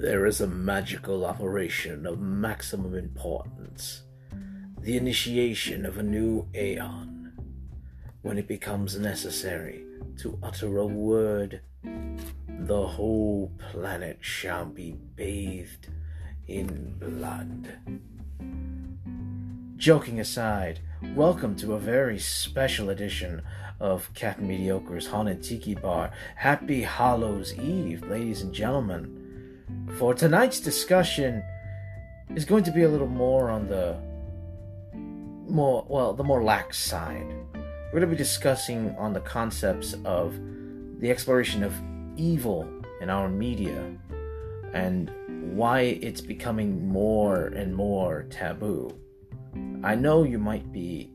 There is a magical operation of maximum importance, the initiation of a new aeon. When it becomes necessary to utter a word, the whole planet shall be bathed in blood. Joking aside, welcome to a very special edition of Captain Mediocre's Haunted Tiki Bar. Happy Hallows Eve, ladies and gentlemen. For tonight's discussion is going to be a little more on the more well, the more lax side. We're going to be discussing on the concepts of the exploration of evil in our media and why it's becoming more and more taboo. I know you might be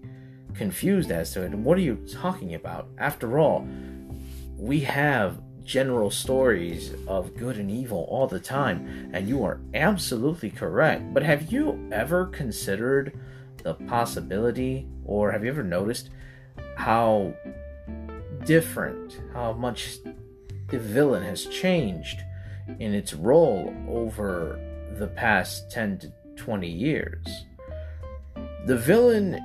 confused as to it. What are you talking about? After all, we have general stories of good and evil all the time, and you are absolutely correct. But have you ever considered the possibility, or have you ever noticed how different, how much the villain has changed in its role over the past 10 to 20 years? The villain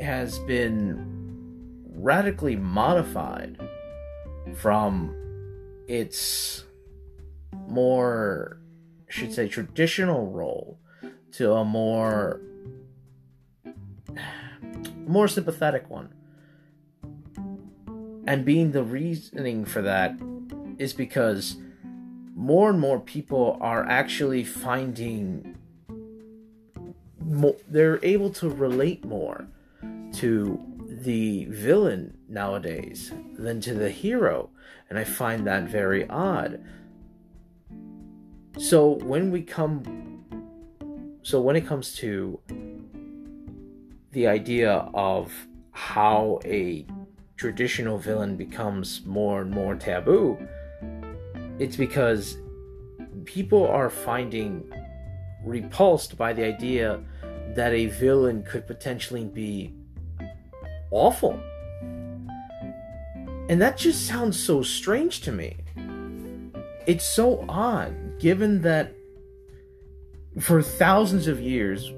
has been radically modified from its more, should say, traditional role to a more more sympathetic one. And being the reasoning for that is because more and more people are actually finding more, they're able to relate more to the villain nowadays than to the hero and I find that very odd. So when we come so when it comes to the idea of how a traditional villain becomes more and more taboo, it's because people are finding repulsed by the idea that a villain could potentially be awful and that just sounds so strange to me. It's so odd, given that for thousands of years,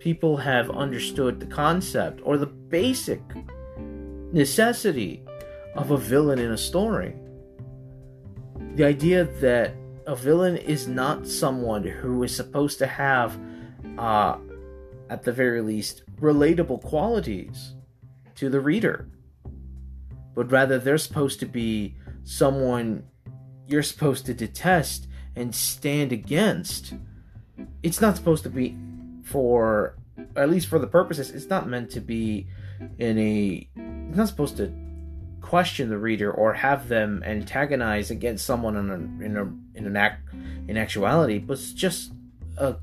people have understood the concept or the basic necessity of a villain in a story. The idea that a villain is not someone who is supposed to have, uh, at the very least, relatable qualities to the reader but rather they're supposed to be someone you're supposed to detest and stand against. It's not supposed to be for at least for the purposes it's not meant to be in a it's not supposed to question the reader or have them antagonize against someone in a in a in an act in actuality but it's just a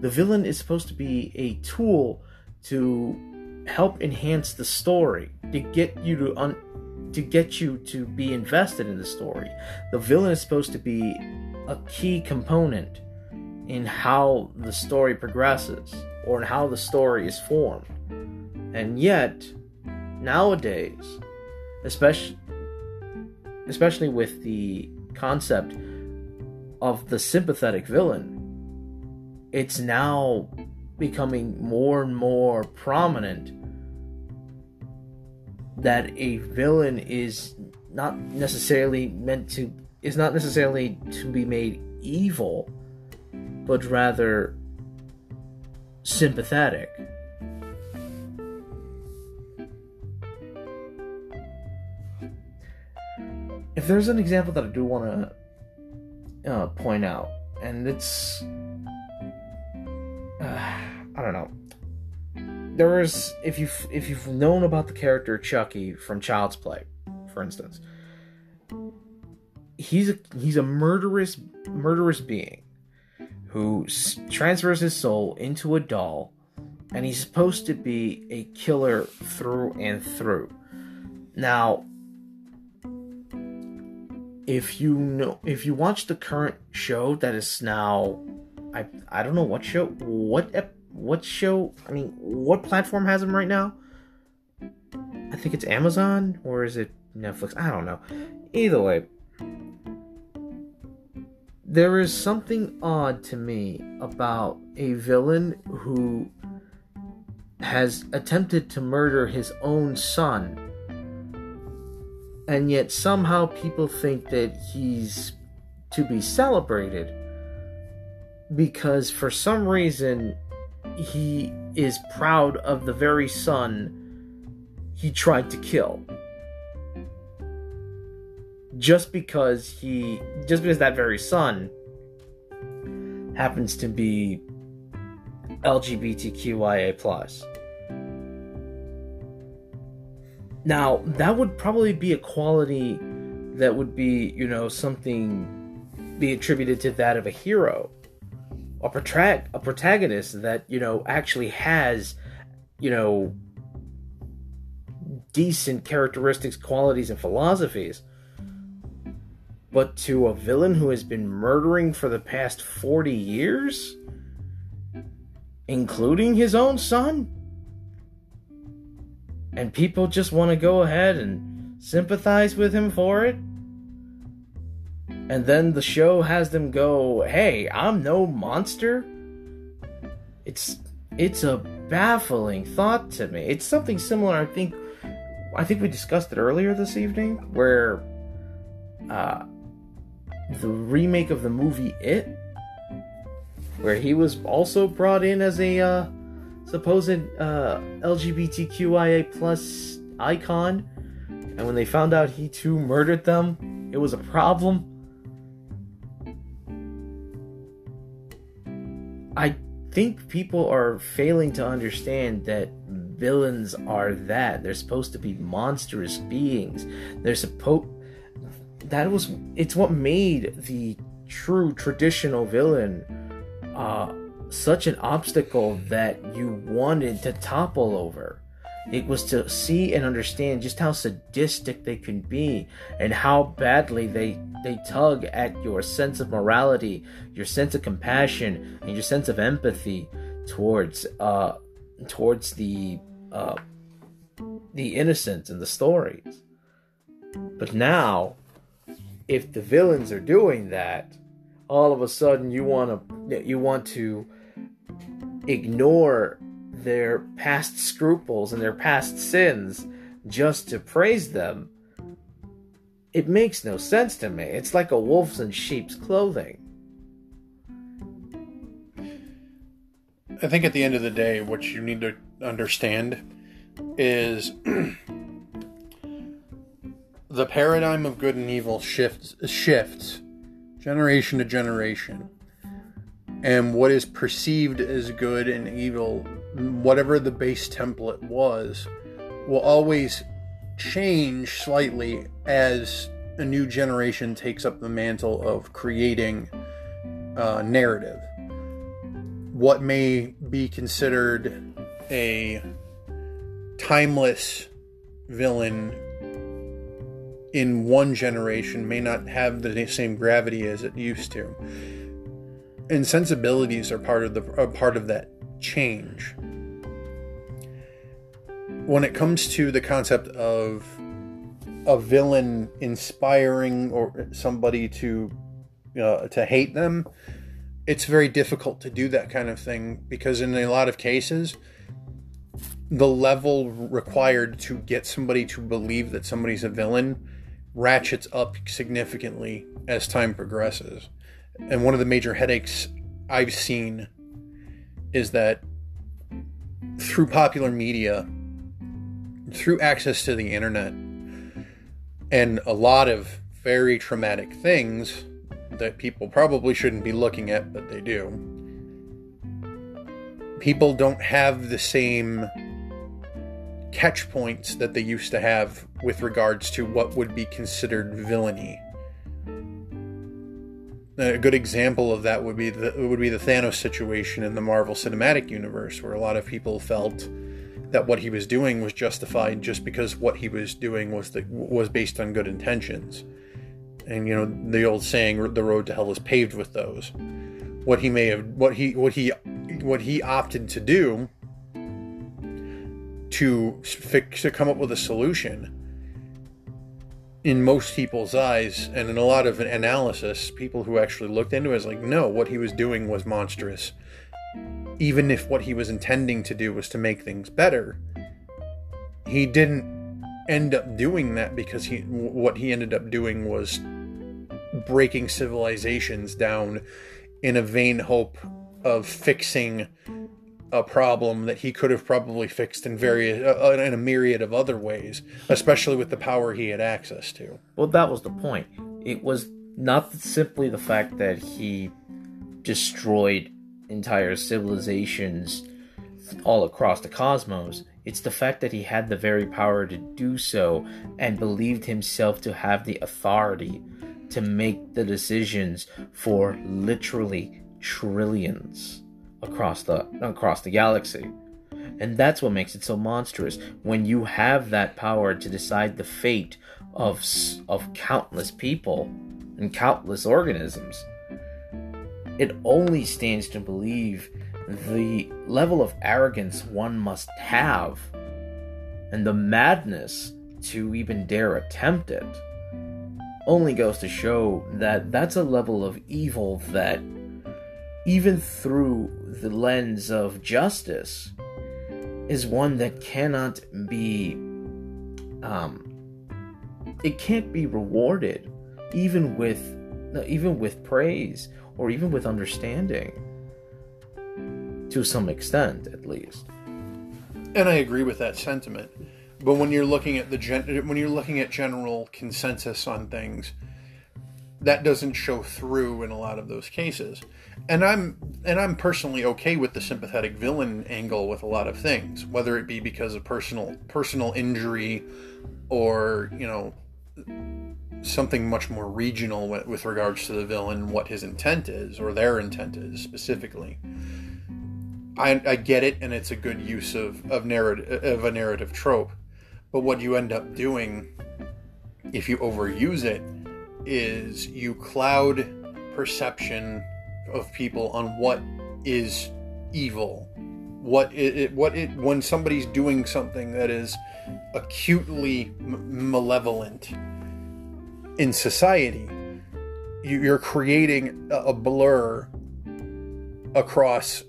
the villain is supposed to be a tool to help enhance the story to get you to un- to get you to be invested in the story. The villain is supposed to be a key component in how the story progresses or in how the story is formed. And yet, nowadays, especially especially with the concept of the sympathetic villain, it's now becoming more and more prominent that a villain is not necessarily meant to is not necessarily to be made evil but rather sympathetic. If there's an example that i do want to uh, point out and it's uh, i don't know there was if you if you've known about the character Chucky from Child's Play, for instance, he's a he's a murderous murderous being who transfers his soul into a doll, and he's supposed to be a killer through and through. Now, if you know if you watch the current show that is now, I I don't know what show what what show? I mean, what platform has him right now? I think it's Amazon or is it Netflix? I don't know. Either way, there is something odd to me about a villain who has attempted to murder his own son and yet somehow people think that he's to be celebrated because for some reason he is proud of the very son he tried to kill just because he just because that very son happens to be LGBTQIA plus. Now, that would probably be a quality that would be, you know, something be attributed to that of a hero. A, protag- a protagonist that, you know, actually has, you know, decent characteristics, qualities, and philosophies. But to a villain who has been murdering for the past 40 years? Including his own son? And people just want to go ahead and sympathize with him for it? And then the show has them go, "Hey, I'm no monster." It's it's a baffling thought to me. It's something similar, I think I think we discussed it earlier this evening where uh the remake of the movie It, where he was also brought in as a uh, supposed uh, LGBTQIA plus icon, and when they found out he too murdered them, it was a problem. I think people are failing to understand that villains are that. They're supposed to be monstrous beings. They're supposed that was it's what made the true traditional villain uh, such an obstacle that you wanted to topple over. It was to see and understand just how sadistic they can be and how badly they they tug at your sense of morality, your sense of compassion, and your sense of empathy towards uh towards the uh the innocent and the stories. But now if the villains are doing that, all of a sudden you want to you want to ignore their past scruples and their past sins just to praise them. It makes no sense to me. It's like a wolf's in sheep's clothing. I think at the end of the day, what you need to understand is the paradigm of good and evil shifts shifts generation to generation and what is perceived as good and evil whatever the base template was will always change slightly as a new generation takes up the mantle of creating a narrative what may be considered a timeless villain in one generation may not have the same gravity as it used to. And sensibilities are part of the are part of that change. When it comes to the concept of a villain inspiring or somebody to uh, to hate them, it's very difficult to do that kind of thing because in a lot of cases, the level required to get somebody to believe that somebody's a villain ratchets up significantly as time progresses. And one of the major headaches I've seen is that through popular media, through access to the internet, and a lot of very traumatic things that people probably shouldn't be looking at, but they do, people don't have the same catch points that they used to have with regards to what would be considered villainy. A good example of that would be the would be the Thanos situation in the Marvel Cinematic Universe, where a lot of people felt that what he was doing was justified just because what he was doing was the, was based on good intentions. And you know the old saying, "The road to hell is paved with those." What he may have, what he, what he, what he opted to do to fix to come up with a solution in most people's eyes and in a lot of analysis, people who actually looked into it is like, no, what he was doing was monstrous. Even if what he was intending to do was to make things better, he didn't end up doing that because he what he ended up doing was breaking civilizations down in a vain hope of fixing a problem that he could have probably fixed in various uh, in a myriad of other ways, especially with the power he had access to. Well, that was the point. It was not simply the fact that he destroyed entire civilizations all across the cosmos. It's the fact that he had the very power to do so and believed himself to have the authority to make the decisions for literally trillions across the across the galaxy. And that's what makes it so monstrous when you have that power to decide the fate of of countless people and countless organisms. It only stands to believe the level of arrogance one must have and the madness to even dare attempt it only goes to show that that's a level of evil that even through the lens of justice, is one that cannot be, um, it can't be rewarded, even with, even with praise or even with understanding, to some extent, at least. And I agree with that sentiment. But when you're looking at the gen- when you're looking at general consensus on things, that doesn't show through in a lot of those cases. And I'm and I'm personally okay with the sympathetic villain angle with a lot of things, whether it be because of personal personal injury or, you know, something much more regional with, with regards to the villain, what his intent is or their intent is specifically. I, I get it, and it's a good use of, of narrative of a narrative trope. But what you end up doing, if you overuse it, is you cloud perception of people on what is evil what it, it, what it when somebody's doing something that is acutely m- malevolent in society you, you're creating a, a blur across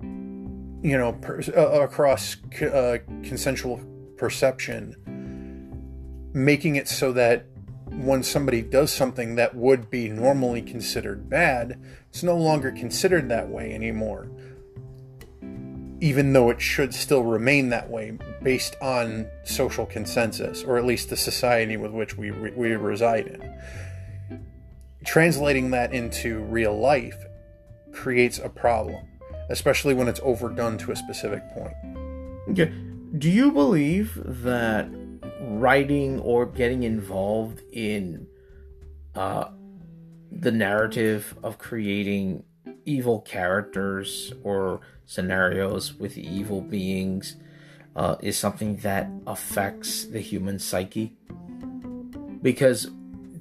you know per, uh, across uh, consensual perception making it so that when somebody does something that would be normally considered bad, it's no longer considered that way anymore. Even though it should still remain that way based on social consensus, or at least the society with which we, we reside in. Translating that into real life creates a problem, especially when it's overdone to a specific point. Okay. Do you believe that writing or getting involved in uh, the narrative of creating evil characters or scenarios with evil beings uh, is something that affects the human psyche. Because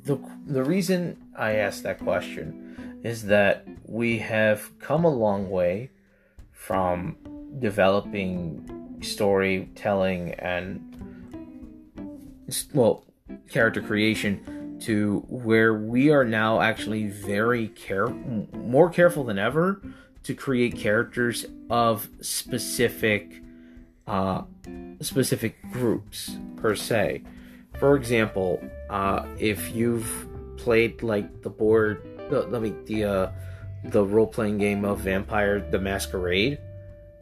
the the reason I ask that question is that we have come a long way from developing storytelling and well character creation to where we are now actually very care more careful than ever to create characters of specific uh, specific groups per se. For example, uh, if you've played like the board, let me the uh, the role playing game of Vampire the Masquerade,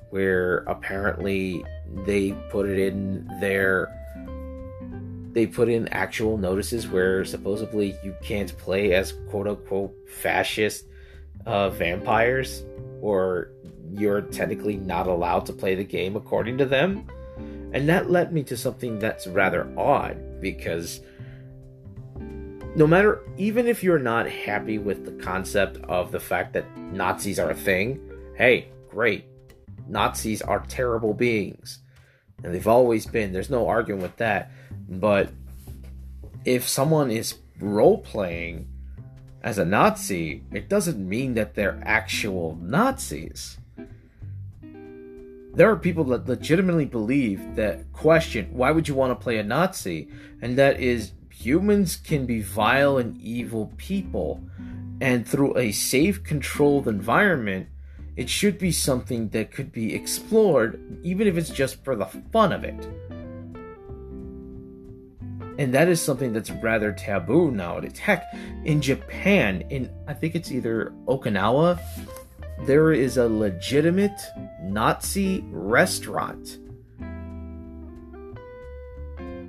where apparently they put it in their they put in actual notices where supposedly you can't play as quote unquote fascist uh, vampires, or you're technically not allowed to play the game according to them. And that led me to something that's rather odd because no matter, even if you're not happy with the concept of the fact that Nazis are a thing, hey, great. Nazis are terrible beings. And they've always been. There's no arguing with that. But if someone is role playing as a Nazi, it doesn't mean that they're actual Nazis. There are people that legitimately believe that question, why would you want to play a Nazi? And that is humans can be vile and evil people, and through a safe, controlled environment, it should be something that could be explored, even if it's just for the fun of it. And that is something that's rather taboo nowadays. Heck, in Japan, in I think it's either Okinawa, there is a legitimate Nazi restaurant.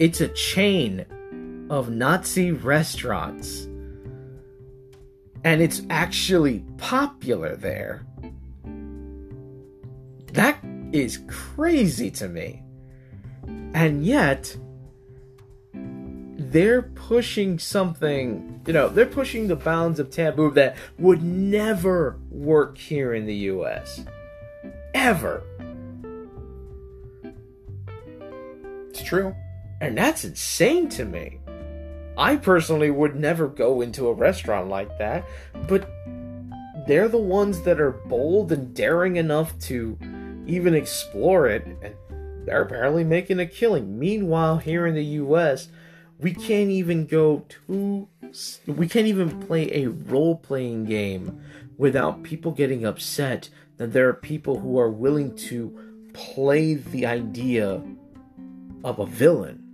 It's a chain of Nazi restaurants. And it's actually popular there. That is crazy to me. And yet, they're pushing something, you know, they're pushing the bounds of taboo that would never work here in the US. Ever. It's true. And that's insane to me. I personally would never go into a restaurant like that, but they're the ones that are bold and daring enough to even explore it, and they're apparently making a killing. Meanwhile, here in the US, we can't even go to. We can't even play a role playing game without people getting upset that there are people who are willing to play the idea of a villain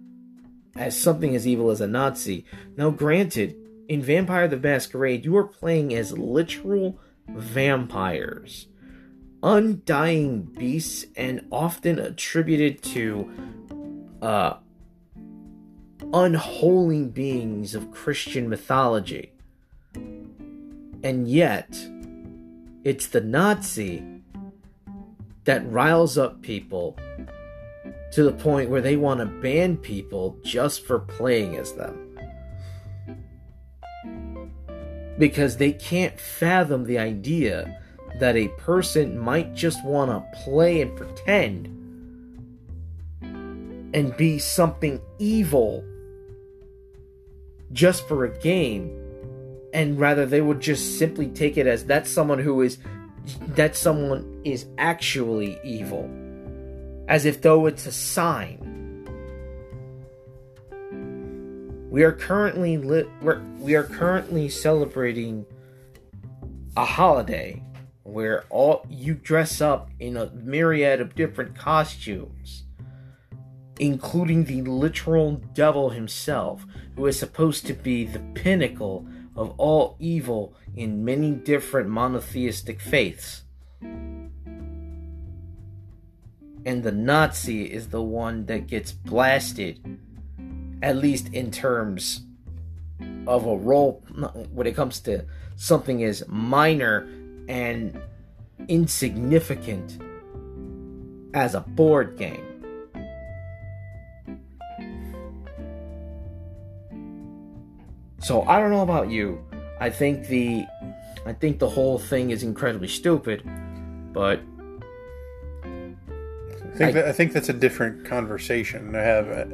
as something as evil as a Nazi. Now, granted, in Vampire the Masquerade, you are playing as literal vampires, undying beasts, and often attributed to uh, unholy beings of Christian mythology. And yet, it's the Nazi that riles up people to the point where they want to ban people just for playing as them. Because they can't fathom the idea that a person might just want to play and pretend and be something evil just for a game and rather they would just simply take it as that's someone who is that someone is actually evil. As if though it's a sign. We are currently li- we're, we are currently celebrating a holiday where all you dress up in a myriad of different costumes including the literal devil himself who is supposed to be the pinnacle of all evil in many different monotheistic faiths. And the Nazi is the one that gets blasted, at least in terms of a role when it comes to something as minor and insignificant as a board game. So I don't know about you. I think the I think the whole thing is incredibly stupid, but I think, I, that, I think that's a different conversation I have uh,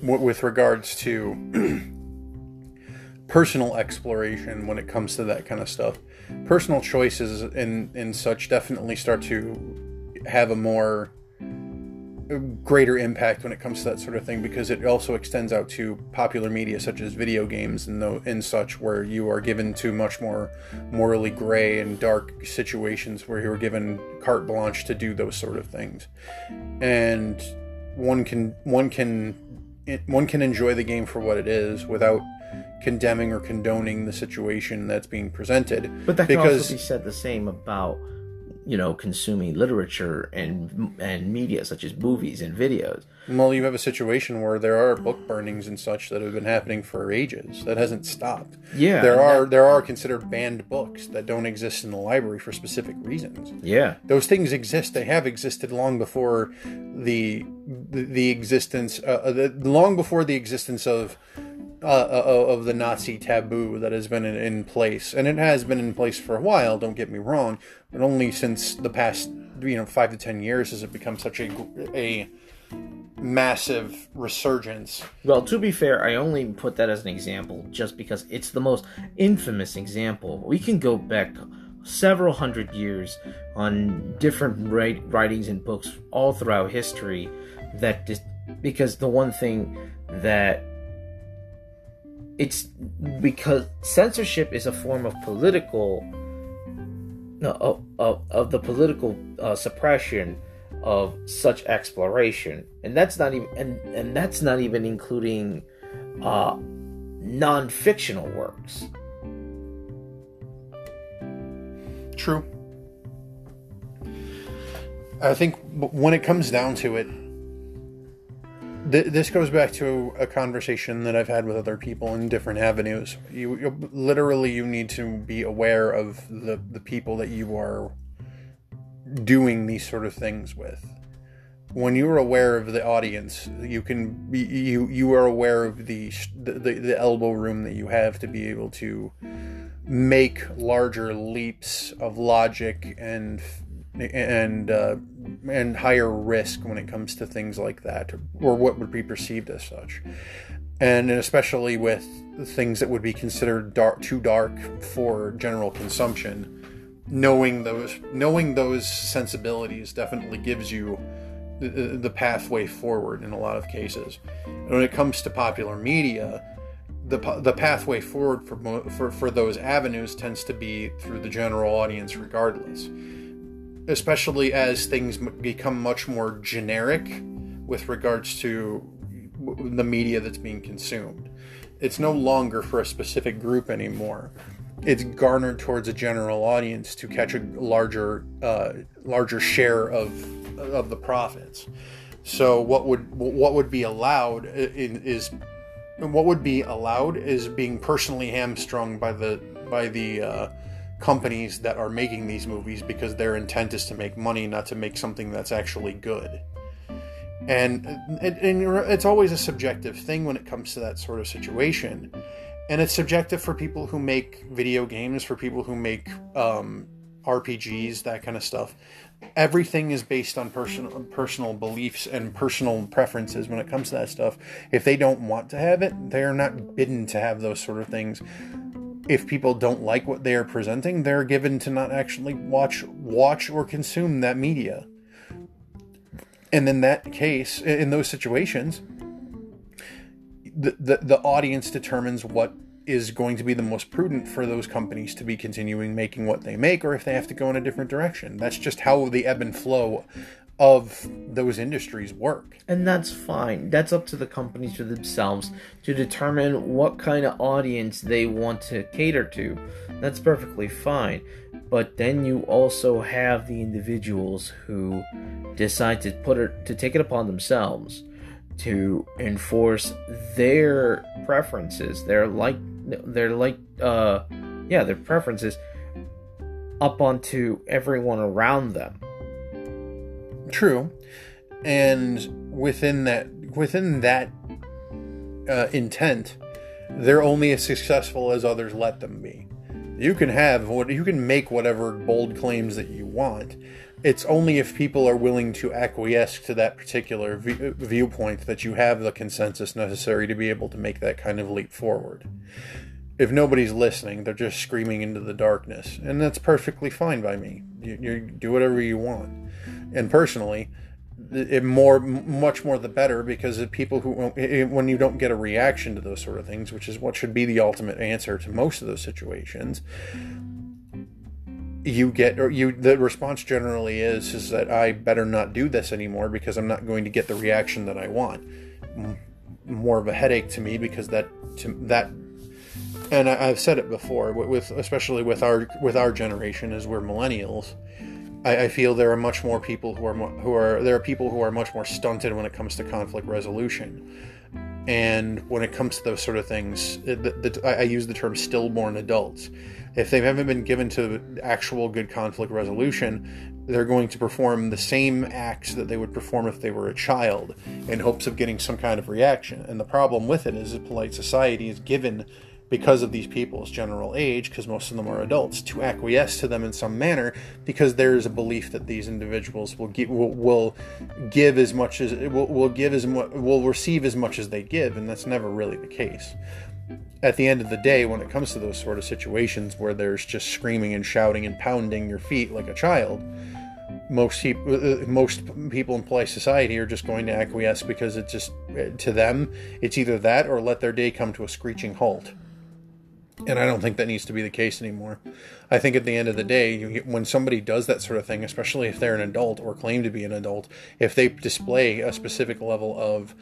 with regards to personal exploration when it comes to that kind of stuff. Personal choices and and such definitely start to have a more greater impact when it comes to that sort of thing because it also extends out to popular media such as video games and the, and such where you are given to much more morally gray and dark situations where you are given carte blanche to do those sort of things. And one can one can one can enjoy the game for what it is without condemning or condoning the situation that's being presented. But that can because, also be said the same about you know consuming literature and and media such as movies and videos. Well, you have a situation where there are book burnings and such that have been happening for ages. That hasn't stopped. Yeah, there are there are considered banned books that don't exist in the library for specific reasons. Yeah, those things exist. They have existed long before the the, the existence uh, uh the, long before the existence of uh, uh, of the Nazi taboo that has been in, in, place, and it has been in place for a while. Don't get me wrong, but only since the past you know five to ten years has it become such a a massive resurgence. Well, to be fair, I only put that as an example just because it's the most infamous example. We can go back several hundred years on different writings and books all throughout history that dis- because the one thing that it's because censorship is a form of political no, of, of, of the political uh, suppression of such exploration. And that's not even and, and that's not even including uh, non-fictional works. True. I think when it comes down to it th- this goes back to a conversation that I've had with other people in different avenues. You, you literally you need to be aware of the the people that you are doing these sort of things with. When you're aware of the audience, you can be you you are aware of the the, the elbow room that you have to be able to make larger leaps of logic and and uh, and higher risk when it comes to things like that, or what would be perceived as such, and especially with things that would be considered dark, too dark for general consumption. Knowing those, knowing those sensibilities definitely gives you the, the pathway forward in a lot of cases. And when it comes to popular media, the, the pathway forward for, for, for those avenues tends to be through the general audience regardless especially as things become much more generic with regards to the media that's being consumed. It's no longer for a specific group anymore. It's garnered towards a general audience to catch a larger, uh, larger share of of the profits. So what would what would be allowed is what would be allowed is being personally hamstrung by the by the uh, companies that are making these movies because their intent is to make money, not to make something that's actually good. And, and, it's always a subjective thing when it comes to that sort of situation. And it's subjective for people who make video games, for people who make um, RPGs, that kind of stuff. Everything is based on personal personal beliefs and personal preferences when it comes to that stuff. If they don't want to have it, they're not bidden to have those sort of things if people don't like what they are presenting, they're given to not actually watch watch or consume that media. And in that case, in those situations, the, the, the audience determines what is going to be the most prudent for those companies to be continuing making what they make or if they have to go in a different direction. That's just how the ebb and flow of those industries work. And that's fine. That's up to the companies to themselves to determine what kind of audience they want to cater to. That's perfectly fine. But then you also have the individuals who decide to put it to take it upon themselves to enforce their preferences, their like their like uh yeah, their preferences up onto everyone around them True, and within that within that uh, intent, they're only as successful as others let them be. You can have what you can make whatever bold claims that you want. It's only if people are willing to acquiesce to that particular v- viewpoint that you have the consensus necessary to be able to make that kind of leap forward. If nobody's listening, they're just screaming into the darkness, and that's perfectly fine by me. You, you do whatever you want and personally it more much more the better because people who when you don't get a reaction to those sort of things which is what should be the ultimate answer to most of those situations you get or you the response generally is is that I better not do this anymore because I'm not going to get the reaction that I want. More of a headache to me because that to that and I, have said it before with especially with our with our generation as we're millennials I, I, feel there are much more people who are who are there are people who are much more stunted when it comes to conflict resolution, and when it comes to those sort of things, the, the, I, I use the term stillborn adults. If they haven't been given to actual good conflict resolution, they're going to perform the same acts that they would perform if they were a child in hopes of getting some kind of reaction. And the problem with it is that polite society is given because of these people's general age, because most of them are adults, to acquiesce to them in some manner, because there is a belief that these individuals will give will, will give as much as will, will give as much will receive as much as they give, and that's never really the case. At the end of the day, when it comes to those sort of situations where there's just screaming and shouting and pounding your feet like a child, most people uh, most people in polite society are just going to acquiesce because it's just to them it's either that or let their day come to a screeching halt and i don't think that needs to be the case anymore i think at the end of the day when somebody does that sort of thing especially if they're an adult or claim to be an adult if they display a specific level of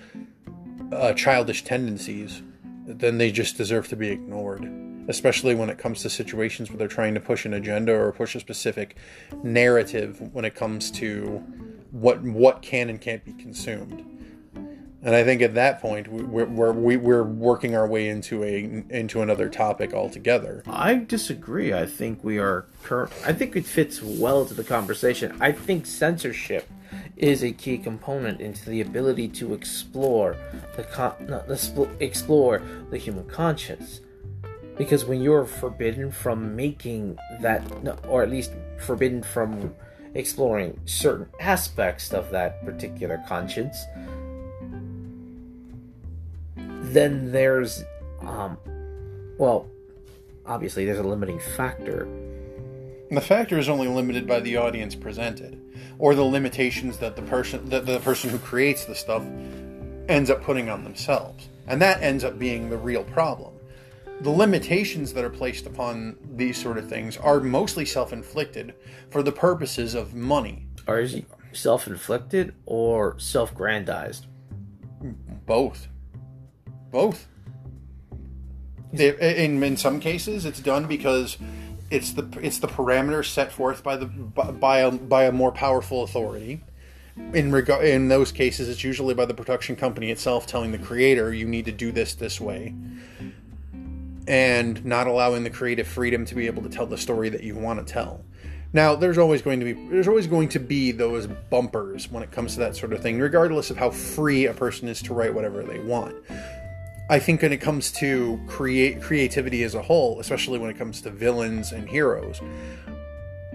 uh, childish tendencies then they just deserve to be ignored especially when it comes to situations where they're trying to push an agenda or push a specific narrative when it comes to what what can and can't be consumed. And I think at that point we're we're, we're working our way into a into another topic altogether. I disagree. I think we are current. I think it fits well to the conversation. I think censorship is a key component into the ability to explore the con- not, explore the human conscience because when you're forbidden from making that or at least forbidden from exploring certain aspects of that particular conscience then there's um well obviously there's a limiting factor the factor is only limited by the audience presented or the limitations that the person that the person who creates the stuff ends up putting on themselves and that ends up being the real problem the limitations that are placed upon these sort of things are mostly self-inflicted for the purposes of money. Are self-inflicted or self-grandized? Both. Both. in in some cases, it's done because it's the it's the parameters set forth by the by a by a more powerful authority. In regard in those cases, it's usually by the production company itself telling the creator, "You need to do this this way." and not allowing the creative freedom to be able to tell the story that you want to tell. Now, there's always going to be there's always going to be those bumpers when it comes to that sort of thing, regardless of how free a person is to write whatever they want. I think when it comes to create creativity as a whole, especially when it comes to villains and heroes,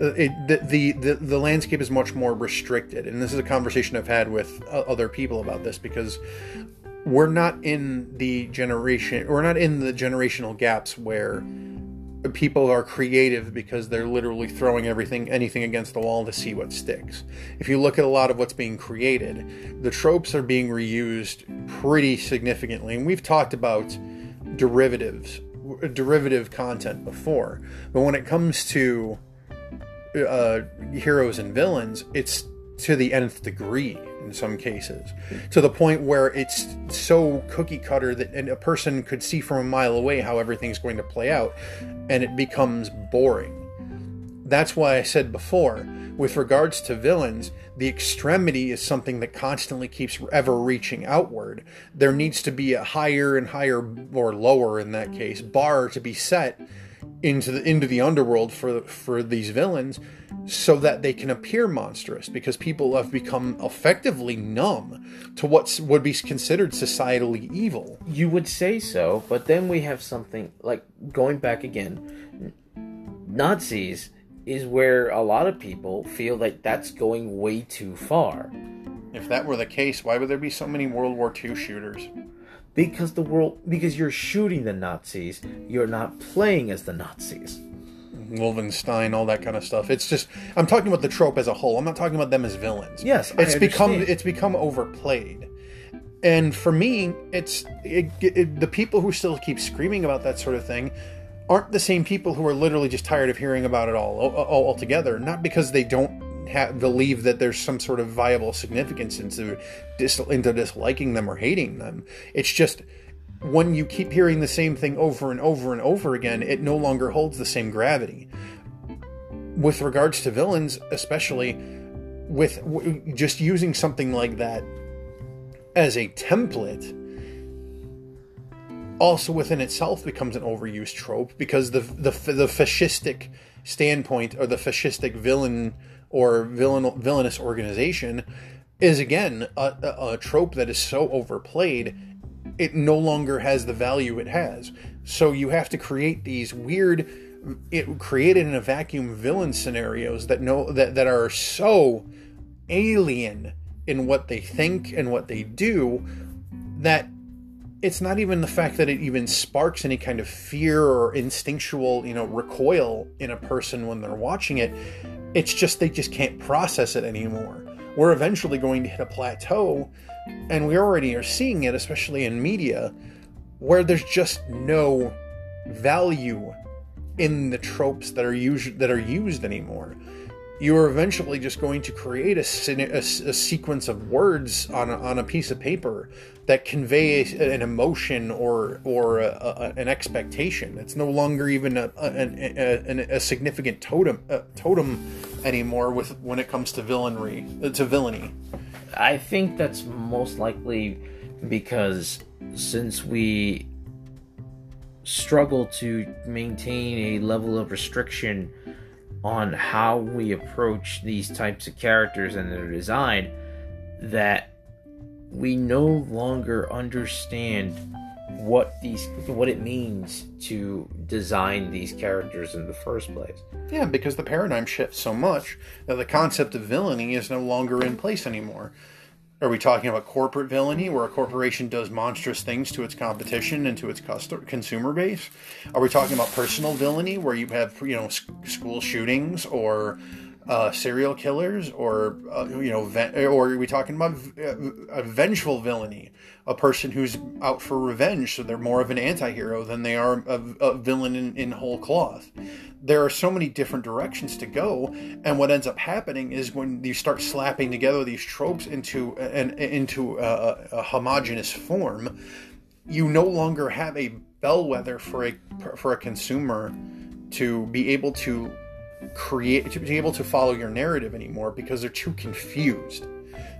uh, it, the, the, the landscape is much more restricted, and this is a conversation I've had with uh, other people about this because we're not in the generation we're not in the generational gaps where people are creative because they're literally throwing everything anything against the wall to see what sticks. If you look at a lot of what's being created the tropes are being reused pretty significantly. And we've talked about derivatives derivative content before. But when it comes to uh, heroes and villains it's to the nth degree in some cases, to the point where it's so cookie cutter that a person could see from a mile away how everything's going to play out, and it becomes boring. That's why I said before, with regards to villains, the extremity is something that constantly keeps ever reaching outward. There needs to be a higher and higher, or lower in that case, bar to be set into the into the underworld for for these villains so that they can appear monstrous because people have become effectively numb to what would be considered societally evil. You would say so, but then we have something like going back again. Nazis is where a lot of people feel like that's going way too far. If that were the case, why would there be so many World War II shooters? Because the world because you're shooting the Nazis, you're not playing as the Nazis. Wolfenstein, all that kind of stuff. It's just I'm talking about the trope as a whole. I'm not talking about them as villains. Yes, it's become it's become overplayed. And for me, it's it, it, the people who still keep screaming about that sort of thing aren't the same people who are literally just tired of hearing about it all, all altogether. Not because they don't ha- believe that there's some sort of viable significance into dis- into disliking them or hating them. It's just when you keep hearing the same thing over and over and over again, it no longer holds the same gravity. With regards to villains, especially with w- just using something like that as a template, also within itself becomes an overused trope because the the the fascistic standpoint or the fascistic villain or villain, villainous organization is again a, a, trope that is so overplayed it no longer has the value it has. So you have to create these weird it created in a vacuum villain scenarios that know that, that are so alien in what they think and what they do that it's not even the fact that it even sparks any kind of fear or instinctual you know recoil in a person when they're watching it It's just they just can't process it anymore. We're eventually going to hit a plateau, and we already are seeing it, especially in media, where there's just no value in the tropes that are used that are used anymore. You are eventually just going to create a, a, a sequence of words on a, on a piece of paper that convey an emotion or or an expectation. It's no longer even a, a, significant totem totem anymore with when it comes to villainy uh, to villainy. I think that's most likely because since we struggle to maintain a level of restriction on how we approach these types of characters and their design that we no longer understand what these what it means to design these characters in the first place. Yeah, because the paradigm shifts so much that the concept of villainy is no longer in place anymore. Are we talking about corporate villainy, where a corporation does monstrous things to its competition and to its customer, consumer base? Are we talking about personal villainy, where you have you know school shootings or uh, serial killers, or uh, you know, or are we talking about a vengeful villainy, a person who's out for revenge, so they're more of an anti-hero than they are a, a villain in, in whole cloth? there are so many different directions to go and what ends up happening is when you start slapping together these tropes into an into a, a homogenous form you no longer have a bellwether for a for a consumer to be able to create to be able to follow your narrative anymore because they're too confused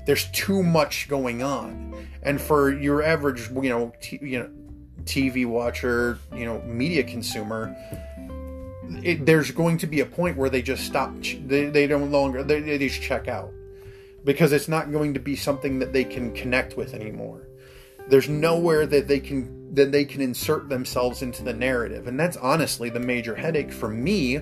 there's too much going on and for your average you know t- you know TV watcher you know media consumer it, there's going to be a point where they just stop. They, they don't longer. They, they just check out because it's not going to be something that they can connect with anymore. There's nowhere that they can that they can insert themselves into the narrative, and that's honestly the major headache for me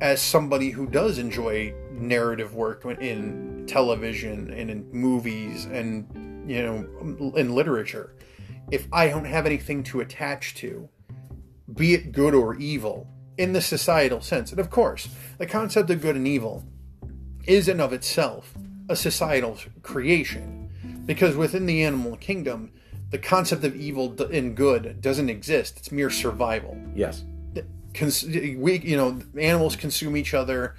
as somebody who does enjoy narrative work in television and in movies and you know in literature. If I don't have anything to attach to, be it good or evil, in the societal sense. And of course, the concept of good and evil is in of itself a societal creation because within the animal kingdom, the concept of evil and good doesn't exist. It's mere survival. Yes. We, you know, animals consume each other,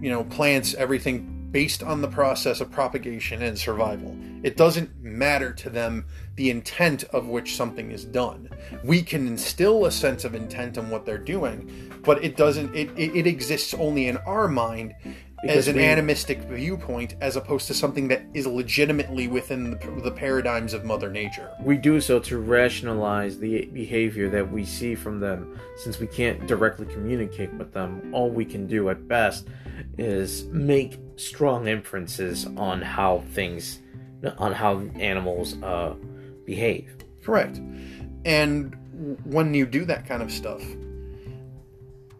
you know, plants, everything based on the process of propagation and survival. It doesn't matter to them the intent of which something is done. We can instill a sense of intent on what they're doing, but it doesn't it, it, it exists only in our mind as an we, animistic viewpoint as opposed to something that is legitimately within the, the, paradigms of mother nature. We do so to rationalize the behavior that we see from them. Since we can't directly communicate with them all we can do at best is make strong inferences on how things on how animals uh, behave. Correct. And when you do that kind of stuff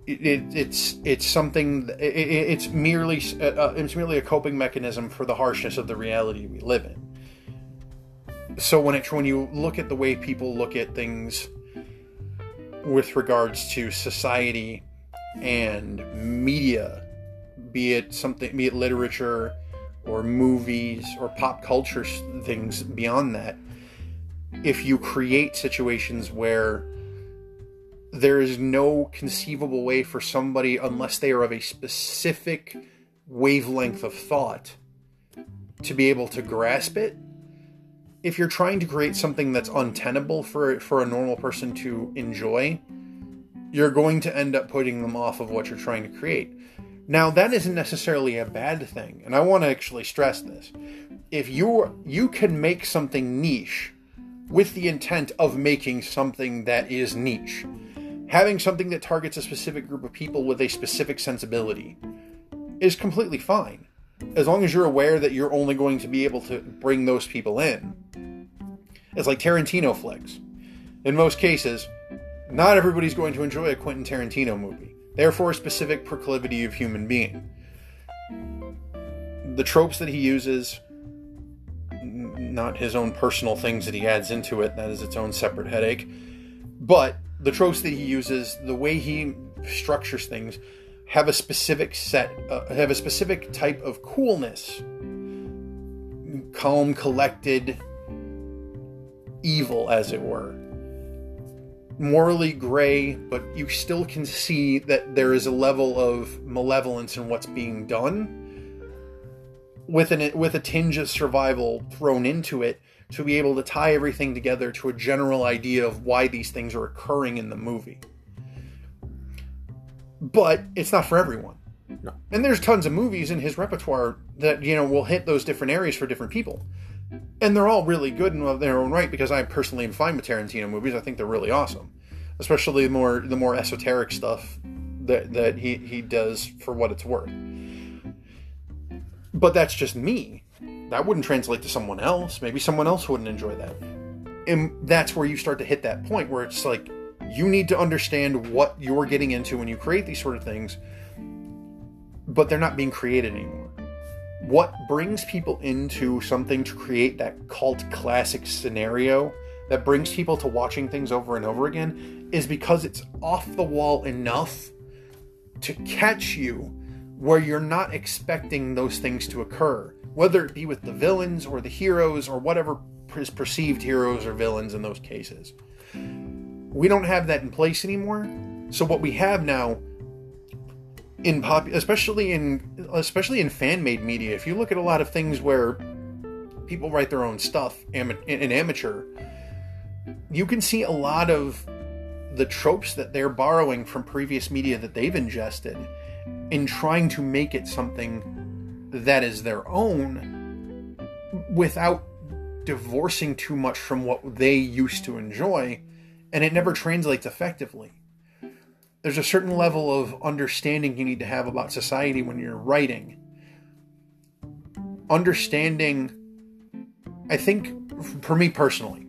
it, it's it's something it, it's merely uh, uh, it's merely a coping mechanism for the harshness of the reality we live in. So when it when you look at the way people look at things with regards to society and media, be it something be it literature or movies or pop culture things beyond that, if you create situations where there is no conceivable way for somebody, unless they are of a specific wavelength of thought, to be able to grasp it. If you're trying to create something that's untenable for for a normal person to enjoy, you're going to end up putting them off of what you're trying to create. Now, that isn't necessarily a bad thing, and I want to actually stress this. If you you can make something niche with the intent of making something that is niche having something that targets a specific group of people with a specific sensibility is completely fine as long as you're aware that you're only going to be able to bring those people in. It's like Tarantino flicks. In most cases, not everybody's going to enjoy a Quentin Tarantino movie. Therefore, a specific proclivity of human being. The tropes that he uses, not his own personal things that he adds into it, that is its own separate headache. But the tropes that he uses, the way he structures things, have a specific set, uh, have a specific type of coolness, calm, collected, evil, as it were. Morally gray, but you still can see that there is a level of malevolence in what's being done with an with a tinge of survival thrown into it to be able to tie everything together to a general idea of why these things are occurring in the movie. But it's not for everyone. No. And there's tons of movies in his repertoire that, you know, will hit those different areas for different people. And they're all really good in their own right because I personally am fine with Tarantino movies. I think they're really awesome. Especially the more the more esoteric stuff that, that he, he does for what it's worth. But that's just me. That wouldn't translate to someone else. Maybe someone else wouldn't enjoy that. And that's where you start to hit that point where it's like you need to understand what you're getting into when you create these sort of things, but they're not being created anymore. What brings people into something to create that cult classic scenario that brings people to watching things over and over again is because it's off the wall enough to catch you where you're not expecting those things to occur, whether it be with the villains or the heroes or whatever is perceived heroes or villains in those cases. We don't have that in place anymore. So what we have now in pop especially in especially in fan-made media, if you look at a lot of things where people write their own stuff in amateur, you can see a lot of the tropes that they're borrowing from previous media that they've ingested in trying to make it something that is their own without divorcing too much from what they used to enjoy, and it never translates effectively. There's a certain level of understanding you need to have about society when you're writing. Understanding, I think, for me personally,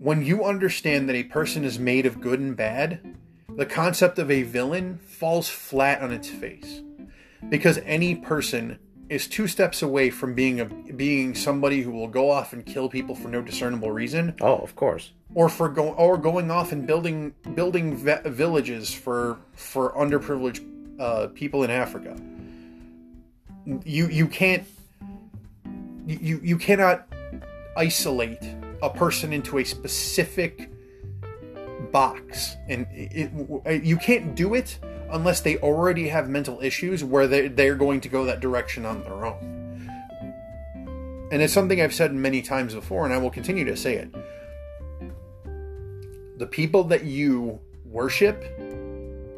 when you understand that a person is made of good and bad, the concept of a villain falls flat on its face because any person is two steps away from being a being somebody who will go off and kill people for no discernible reason. Oh, of course. Or for go or going off and building building villages for for underprivileged uh, people in Africa. You you can't you you cannot isolate a person into a specific box, and it, it, you can't do it unless they already have mental issues where they, they're going to go that direction on their own. And it's something I've said many times before, and I will continue to say it. The people that you worship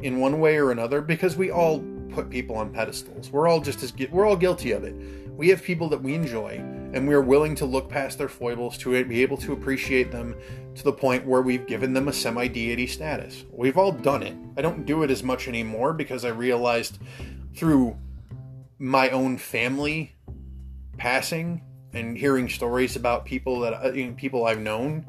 in one way or another, because we all put people on pedestals. We're all just as we're all guilty of it. We have people that we enjoy, and we are willing to look past their foibles to be able to appreciate them to the point where we've given them a semi deity status. We've all done it. I don't do it as much anymore because I realized through my own family passing and hearing stories about people that uh, people I've known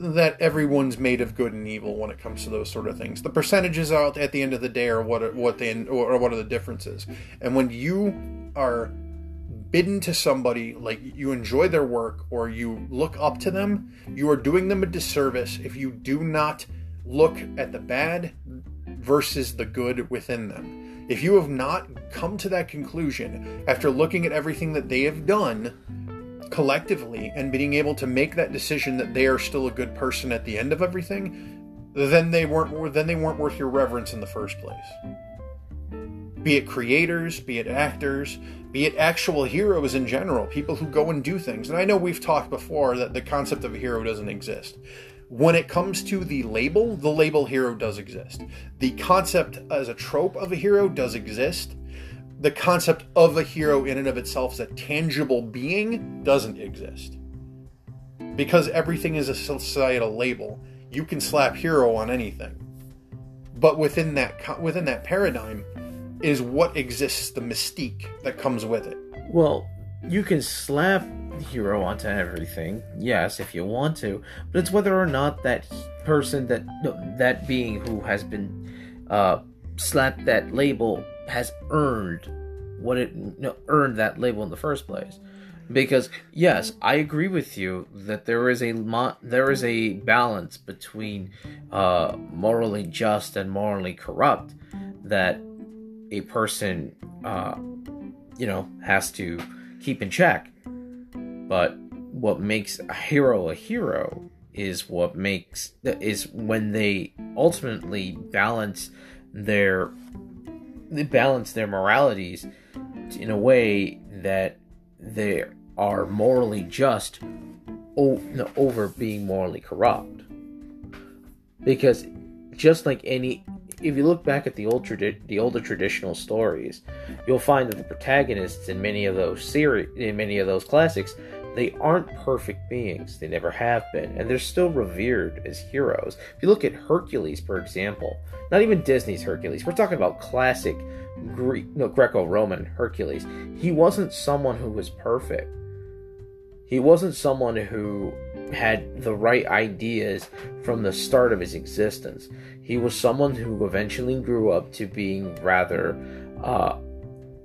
that everyone's made of good and evil when it comes to those sort of things. The percentages out at the end of the day are what what they or what are the differences. And when you are bidden to somebody like you enjoy their work or you look up to them, you are doing them a disservice if you do not look at the bad versus the good within them. If you have not come to that conclusion after looking at everything that they have done collectively and being able to make that decision that they are still a good person at the end of everything, then they weren't then they weren't worth your reverence in the first place. Be it creators, be it actors, be it actual heroes in general, people who go and do things. And I know we've talked before that the concept of a hero doesn't exist. When it comes to the label, the label hero does exist. The concept as a trope of a hero does exist. The concept of a hero in and of itself as a tangible being doesn't exist. Because everything is a societal label, you can slap hero on anything. But within that within that paradigm, is what exists, the mystique that comes with it. Well, you can slap hero onto everything, yes, if you want to, but it's whether or not that person, that that being who has been uh, slapped that label, has earned what it you know, earned that label in the first place. Because yes, I agree with you that there is a mo- there is a balance between uh, morally just and morally corrupt that a person, uh, you know, has to keep in check. But what makes a hero a hero is what makes is when they ultimately balance their they balance their moralities in a way that they are morally just over being morally corrupt. Because just like any if you look back at the old tradi- the older traditional stories you'll find that the protagonists in many of those series in many of those classics they aren't perfect beings. They never have been and they're still revered as heroes. If you look at hercules for example not even disney's hercules we're talking about classic greek no greco-roman hercules. He wasn't someone who was perfect. He wasn't someone who had the right ideas from the start of his existence. He was someone who eventually grew up to being rather, uh,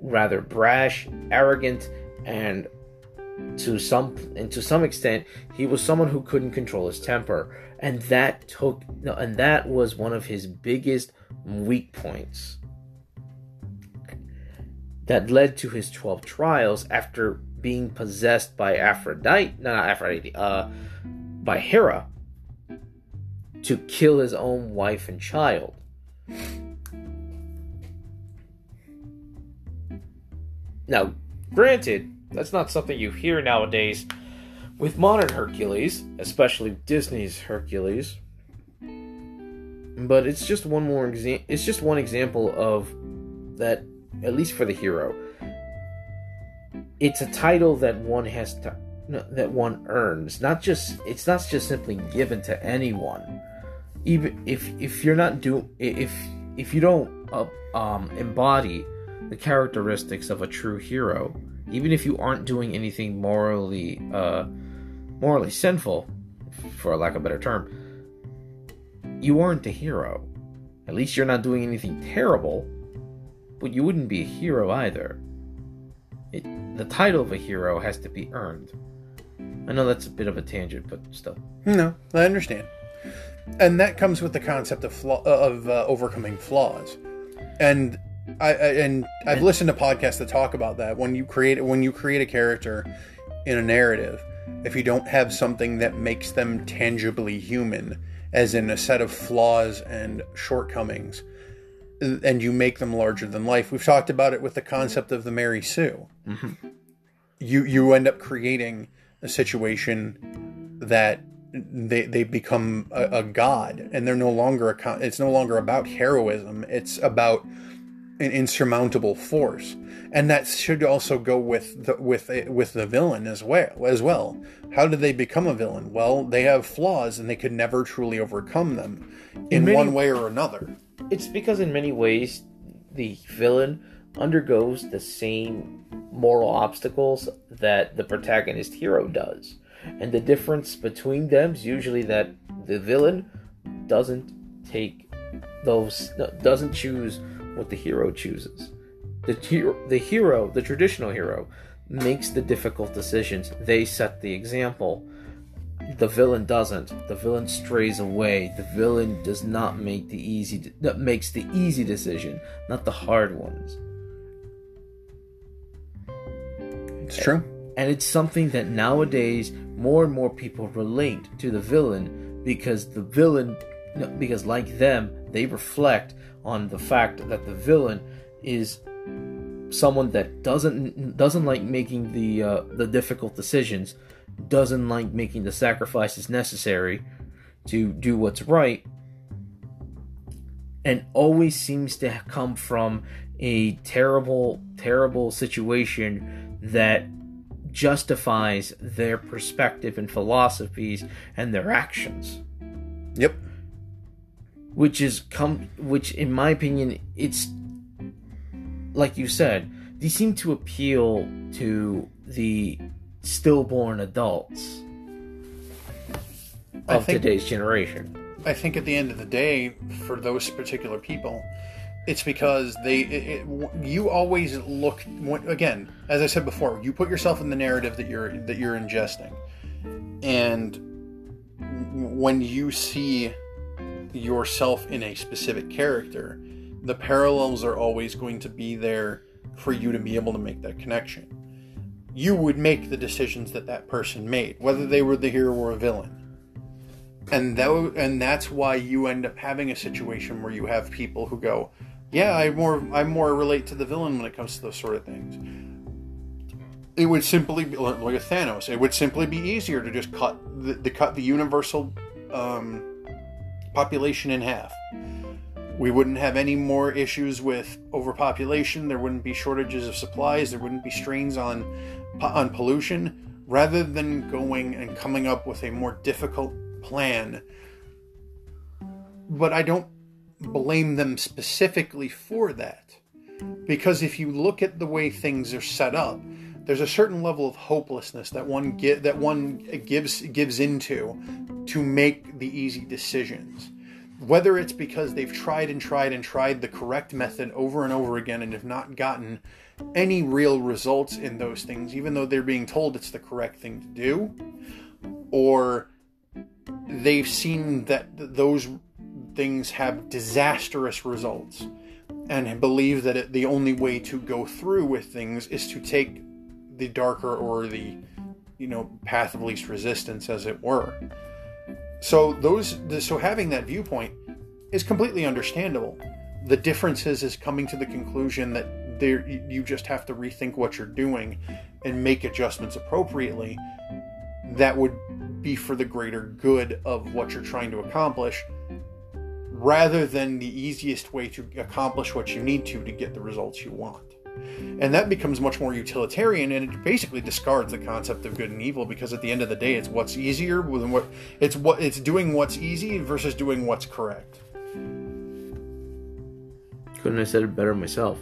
rather brash, arrogant, and to some and to some extent, he was someone who couldn't control his temper, and that took and that was one of his biggest weak points. That led to his twelve trials after being possessed by Aphrodite, no, not Aphrodite, uh, by Hera to kill his own wife and child. Now, granted, that's not something you hear nowadays with modern Hercules, especially Disney's Hercules. But it's just one more example. It's just one example of that, at least for the hero it's a title that one has to that one earns not just it's not just simply given to anyone even if if you're not doing if if you don't uh, um, embody the characteristics of a true hero even if you aren't doing anything morally uh morally sinful for lack of a better term you aren't a hero at least you're not doing anything terrible but you wouldn't be a hero either it, the title of a hero has to be earned. I know that's a bit of a tangent, but still. No, I understand. And that comes with the concept of flaw, uh, of uh, overcoming flaws. And I, I and I've listened to podcasts that talk about that. When you create when you create a character in a narrative, if you don't have something that makes them tangibly human, as in a set of flaws and shortcomings, and you make them larger than life. We've talked about it with the concept of the Mary Sue. Mm-hmm. You you end up creating a situation that they they become a, a, god, and they're no longer a. It's no longer about heroism. It's about an insurmountable force, and that should also go with the with a, with the villain as well. As well, how did they become a villain? Well, they have flaws, and they could never truly overcome them in, in many, one way or another it's because in many ways the villain undergoes the same moral obstacles that the protagonist hero does. And the difference between them is usually that the villain doesn't take those doesn't choose what the hero chooses. The hero, the hero, the traditional hero makes the difficult decisions. They set the example the villain doesn't. The villain strays away. The villain does not make the easy that makes the easy decision, not the hard ones. It's true. And it's something that nowadays more and more people relate to the villain because the villain because like them, they reflect on the fact that the villain is someone that doesn't doesn't like making the uh, the difficult decisions doesn't like making the sacrifices necessary to do what's right and always seems to come from a terrible, terrible situation that justifies their perspective and philosophies and their actions. Yep. Which is come which in my opinion it's like you said, these seem to appeal to the stillborn adults of think, today's generation. I think at the end of the day, for those particular people, it's because they it, it, you always look again as i said before you put yourself in the narrative that you're that you're ingesting and when you see yourself in a specific character the parallels are always going to be there for you to be able to make that connection. You would make the decisions that that person made, whether they were the hero or a villain. And that and that's why you end up having a situation where you have people who go, "Yeah, I more I more relate to the villain when it comes to those sort of things." It would simply be like Thanos. It would simply be easier to just cut the, the cut the universal um, population in half we wouldn't have any more issues with overpopulation. There wouldn't be shortages of supplies. There wouldn't be strains on on pollution. Rather than going and coming up with a more difficult plan, but I don't blame them specifically for that, because if you look at the way things are set up, there's a certain level of hopelessness that one get that one gives gives into to make the easy decisions. Whether it's because they've tried and tried and tried the correct method over and over again and have not gotten any real results in those things, even though they're being told it's the correct thing to do, or they've seen that those things have disastrous results and believe that it, the only way to go through with things is to take the darker or the you know path of least resistance as it were so those so having that viewpoint is completely understandable. The difference is is coming to the conclusion that there you just have to rethink what you're doing and make adjustments appropriately that would be for the greater good of what you're trying to accomplish rather than the easiest way to accomplish what you need to to get the results you want. And that becomes much more utilitarian and it basically discards the concept of good and evil because at the end of the day it's what's easier than what it's what it's doing what's easy versus doing what's correct. Couldn't have said it better myself.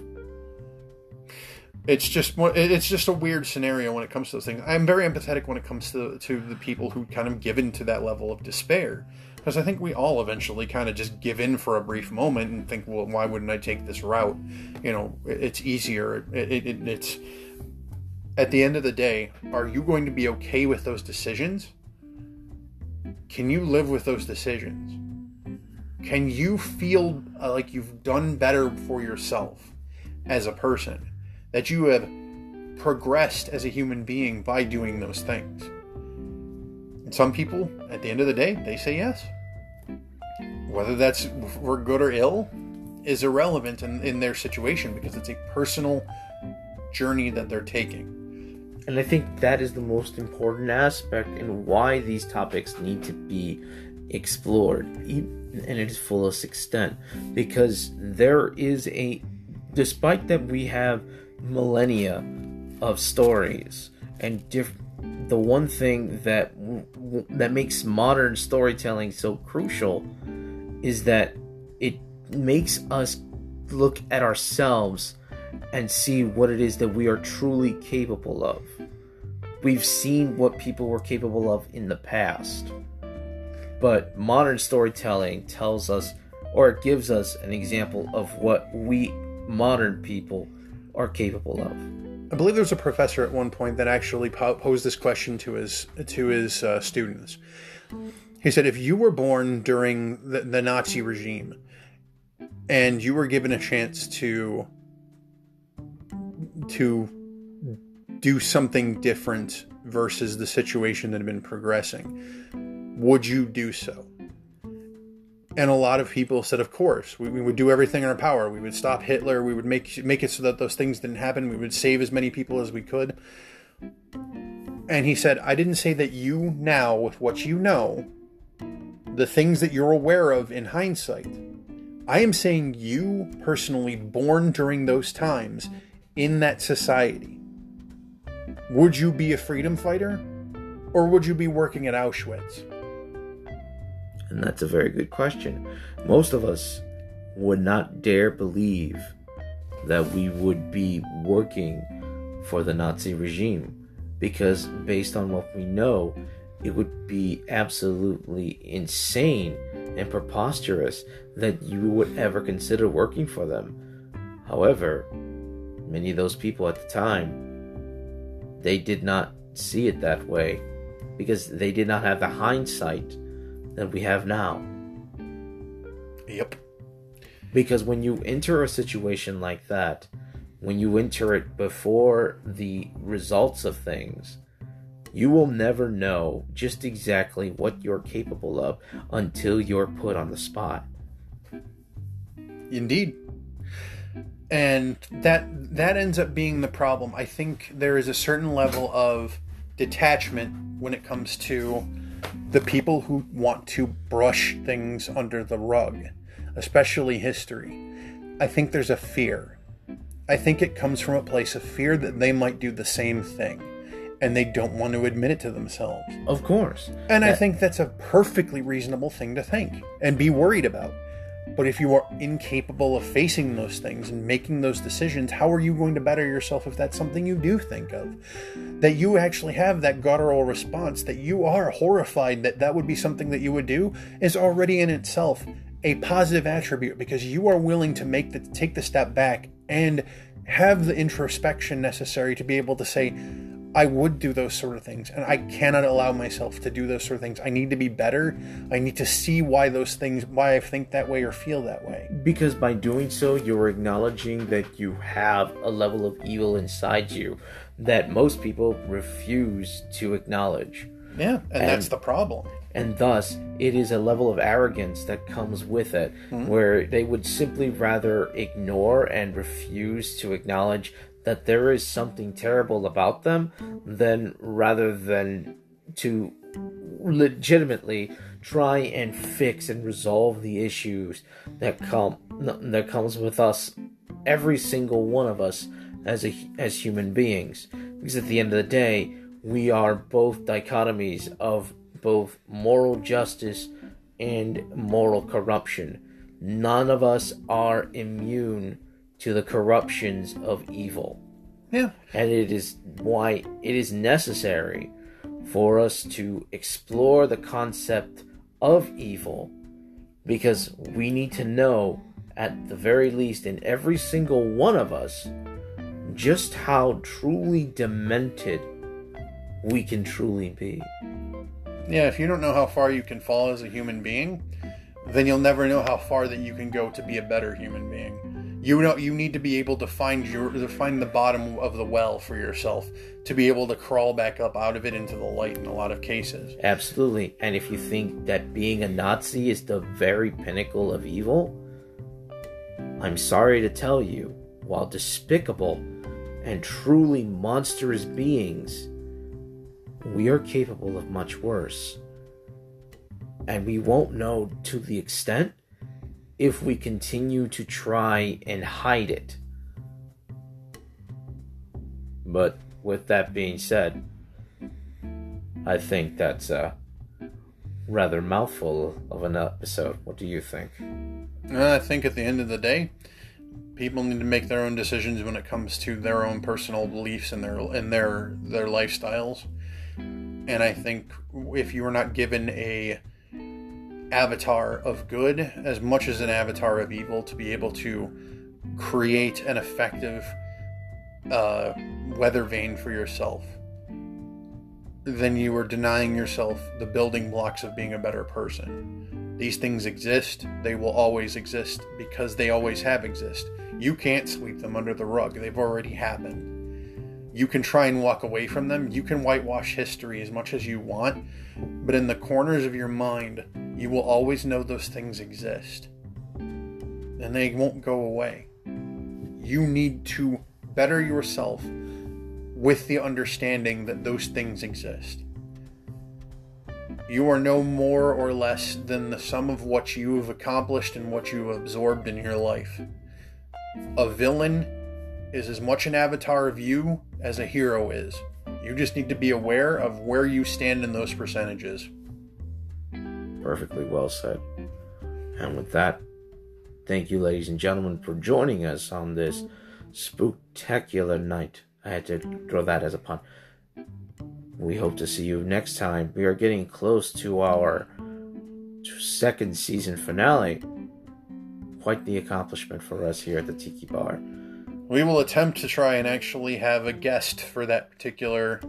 It's just it's just a weird scenario when it comes to those things. I'm very empathetic when it comes to to the people who kind of give in to that level of despair because I think we all eventually kind of just give in for a brief moment and think, well, why wouldn't I take this route? You know, it's easier. It, it, it, it's at the end of the day, are you going to be okay with those decisions? Can you live with those decisions? Can you feel uh, like you've done better for yourself as a person? That you have progressed as a human being by doing those things? And some people, at the end of the day, they say yes. Whether that's for good or ill is irrelevant in, in their situation because it's a personal journey that they're taking. And I think that is the most important aspect and why these topics need to be explored in its fullest extent. Because there is a, despite that we have millennia of stories and different the one thing that that makes modern storytelling so crucial is that it makes us look at ourselves and see what it is that we are truly capable of. We've seen what people were capable of in the past. But modern storytelling tells us or it gives us an example of what we modern people are capable of. I believe there was a professor at one point that actually posed this question to his to his uh, students. He said, "If you were born during the, the Nazi regime, and you were given a chance to to do something different versus the situation that had been progressing, would you do so?" And a lot of people said, of course, we, we, would do everything in our power. We would stop Hitler. We would make make it so that those things didn't happen. We would save as many people as we could. And he said, I didn't say that you now, with what you know, the things that you're aware of in hindsight, I am saying you personally, born during those times in that society, would you be a freedom fighter or would you be working at Auschwitz? And that's a very good question. Most of us would not dare believe that we would be working for the Nazi regime because, based on what we know, it would be absolutely insane and preposterous that you would ever consider working for them. However, many of those people at the time, they did not see it that way because they did not have the hindsight that we have now. Yep. Because when you enter a situation like that, when you enter it before the results of things, you will never know just exactly what you're capable of until you're put on the spot. Indeed. And that that ends up being the problem. I think there is a certain level of detachment when it comes to the people who want to brush things under the rug, especially history. I think there's a fear. I think it comes from a place of fear that they might do the same thing and they don't want to admit it to themselves. Of course. And that... I think that's a perfectly reasonable thing to think and be worried about. But if you are incapable of facing those things and making those decisions, how are you going to better yourself if that's something you do think of? That you actually have that guttural response, that you are horrified that that would be something that you would do, is already in itself a positive attribute because you are willing to make the take the step back and have the introspection necessary to be able to say, I would do those sort of things, and I cannot allow myself to do those sort of things. I need to be better. I need to see why those things, why I think that way or feel that way. Because by doing so, you're acknowledging that you have a level of evil inside you that most people refuse to acknowledge. Yeah, and, and that's the problem. And thus, it is a level of arrogance that comes with it, mm-hmm. where they would simply rather ignore and refuse to acknowledge that there is something terrible about them then rather than to legitimately try and fix and resolve the issues that come that comes with us every single one of us as a as human beings. Because at the end of the day we are both dichotomies of both moral justice and moral corruption. None of us are immune to the corruptions of evil. Yeah. And it is why it is necessary for us to explore the concept of evil because we need to know, at the very least, in every single one of us, just how truly demented we can truly be. Yeah, if you don't know how far you can fall as a human being, then you'll never know how far that you can go to be a better human being you know you need to be able to find your to find the bottom of the well for yourself to be able to crawl back up out of it into the light in a lot of cases. Absolutely. And if you think that being a nazi is the very pinnacle of evil i'm sorry to tell you while despicable and truly monstrous beings we are capable of much worse. And we won't know to the extent if we continue to try and hide it. But with that being said, I think that's a rather mouthful of an episode. What do you think? I think at the end of the day, people need to make their own decisions when it comes to their own personal beliefs and their and their their lifestyles. And I think if you are not given a avatar of good as much as an avatar of evil to be able to create an effective uh, weather vane for yourself, then you are denying yourself the building blocks of being a better person. These things exist, they will always exist because they always have exist. You can't sweep them under the rug, they've already happened. You can try and walk away from them, you can whitewash history as much as you want, but in the corners of your mind, you will always know those things exist. And they won't go away. You need to better yourself with the understanding that those things exist. You are no more or less than the sum of what you have accomplished and what you have absorbed in your life. A villain is as much an avatar of you as a hero is. You just need to be aware of where you stand in those percentages. Perfectly well said. And with that, thank you, ladies and gentlemen, for joining us on this spectacular night. I had to throw that as a pun. We hope to see you next time. We are getting close to our second season finale. Quite the accomplishment for us here at the Tiki Bar. We will attempt to try and actually have a guest for that particular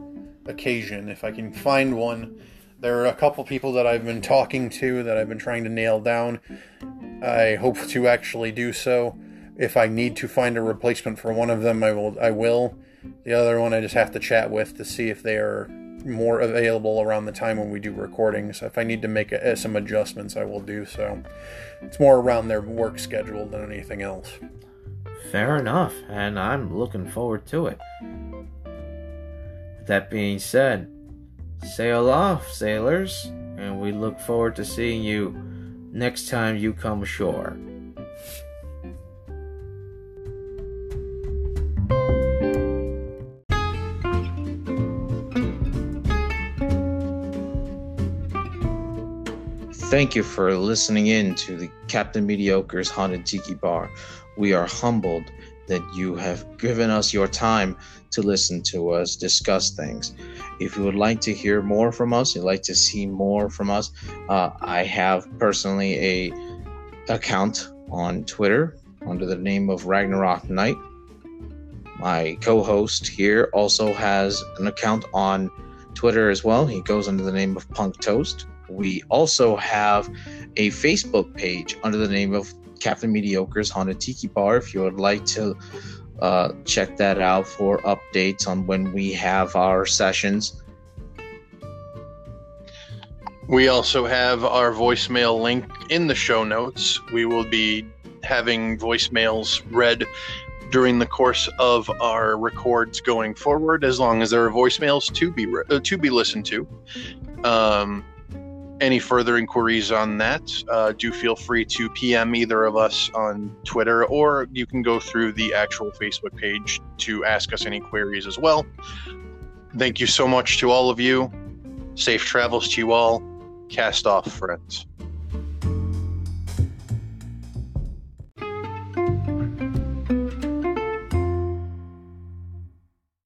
occasion if I can find one there are a couple people that I've been talking to that I've been trying to nail down. I hope to actually do so. If I need to find a replacement for one of them, I will. I will. The other one, I just have to chat with to see if they are more available around the time when we do recordings. If I need to make a, some adjustments, I will do so. It's more around their work schedule than anything else. Fair enough, and I'm looking forward to it. That being said, sail off, sailors, and we look forward to seeing you next time you come ashore. Thank you for listening in to the Captain Mediocre's Haunted Tiki Bar. We are humbled that you have given us your time to listen to us discuss things. If you would like to hear more from us, you'd like to see more from us, uh, I have personally a account on Twitter under the name of Ragnarok Knight. My co-host here also has an account on Twitter as well. He goes under the name of Punk Toast. We also have a Facebook page under the name of Captain Mediocre's Haunted Tiki Bar. If you would like to uh, check that out for updates on when we have our sessions. We also have our voicemail link in the show notes. We will be having voicemails read during the course of our records going forward, as long as there are voicemails to be re- uh, to be listened to. Um, any further inquiries on that, uh, do feel free to PM either of us on Twitter, or you can go through the actual Facebook page to ask us any queries as well. Thank you so much to all of you. Safe travels to you all. Cast off, friends.